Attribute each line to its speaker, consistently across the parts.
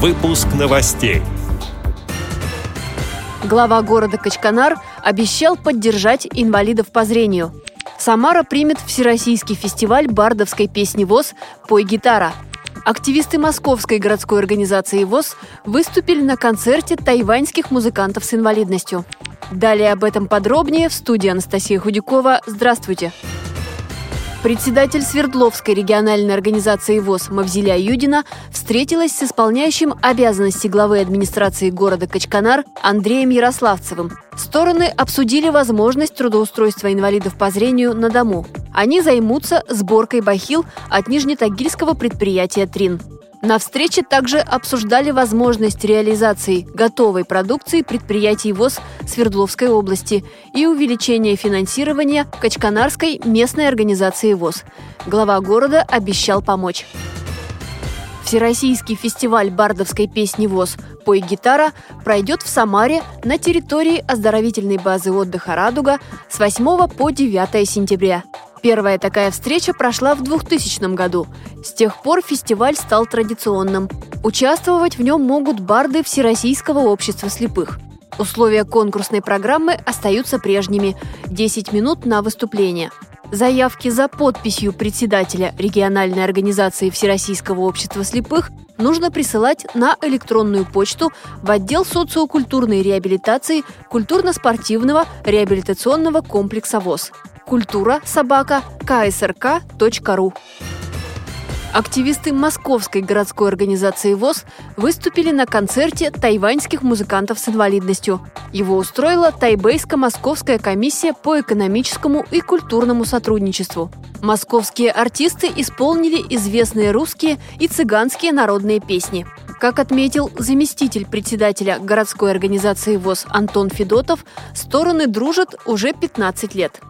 Speaker 1: Выпуск новостей.
Speaker 2: Глава города Качканар обещал поддержать инвалидов по зрению. Самара примет Всероссийский фестиваль бардовской песни ВОЗ «Пой гитара». Активисты Московской городской организации ВОЗ выступили на концерте тайваньских музыкантов с инвалидностью. Далее об этом подробнее в студии Анастасия Худякова. Здравствуйте! Председатель Свердловской региональной организации ВОЗ Мавзеля Юдина встретилась с исполняющим обязанности главы администрации города Качканар Андреем Ярославцевым. Стороны обсудили возможность трудоустройства инвалидов по зрению на дому. Они займутся сборкой бахил от нижнетагильского предприятия «Трин». На встрече также обсуждали возможность реализации готовой продукции предприятий ВОЗ Свердловской области и увеличение финансирования Качканарской местной организации ВОЗ. Глава города обещал помочь. Всероссийский фестиваль бардовской песни ВОЗ «Пой гитара» пройдет в Самаре на территории оздоровительной базы отдыха «Радуга» с 8 по 9 сентября. Первая такая встреча прошла в 2000 году. С тех пор фестиваль стал традиционным. Участвовать в нем могут барды Всероссийского общества слепых. Условия конкурсной программы остаются прежними – 10 минут на выступление. Заявки за подписью председателя региональной организации Всероссийского общества слепых нужно присылать на электронную почту в отдел социокультурной реабилитации культурно-спортивного реабилитационного комплекса ВОЗ культура собака КСРК.ру. Активисты Московской городской организации ВОЗ выступили на концерте тайваньских музыкантов с инвалидностью. Его устроила Тайбейско-Московская комиссия по экономическому и культурному сотрудничеству. Московские артисты исполнили известные русские и цыганские народные песни. Как отметил заместитель председателя городской организации ВОЗ Антон Федотов, стороны дружат уже 15 лет.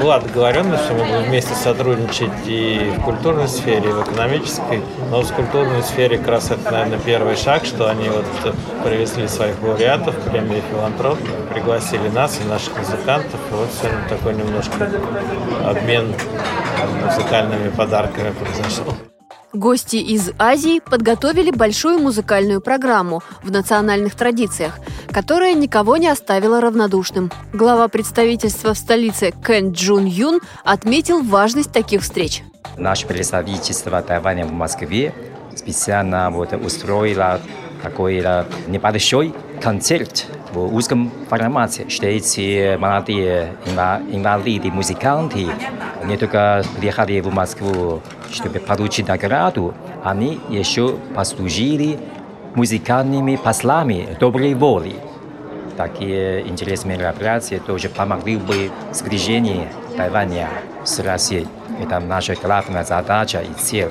Speaker 3: Была договоренность, что мы будем вместе сотрудничать и в культурной сфере, и в экономической. Но в культурной сфере как раз это, наверное, первый шаг, что они вот привезли своих лауреатов, премии «Филантроп», пригласили нас и наших музыкантов. И вот сегодня такой немножко обмен музыкальными подарками произошел.
Speaker 2: Гости из Азии подготовили большую музыкальную программу в национальных традициях, которая никого не оставила равнодушным. Глава представительства в столице Кэн Джун Юн отметил важность таких встреч.
Speaker 4: Наше представительство Тайваня в Москве специально вот устроило такой небольшой концерт в узком формате, что эти молодые инвалиды, музыканты не только приехали в Москву, чтобы получить награду, они еще послужили музыкальными послами доброй воли. Такие интересные мероприятия тоже помогли бы сближению Тайваня с Россией. Это наша главная задача и цель.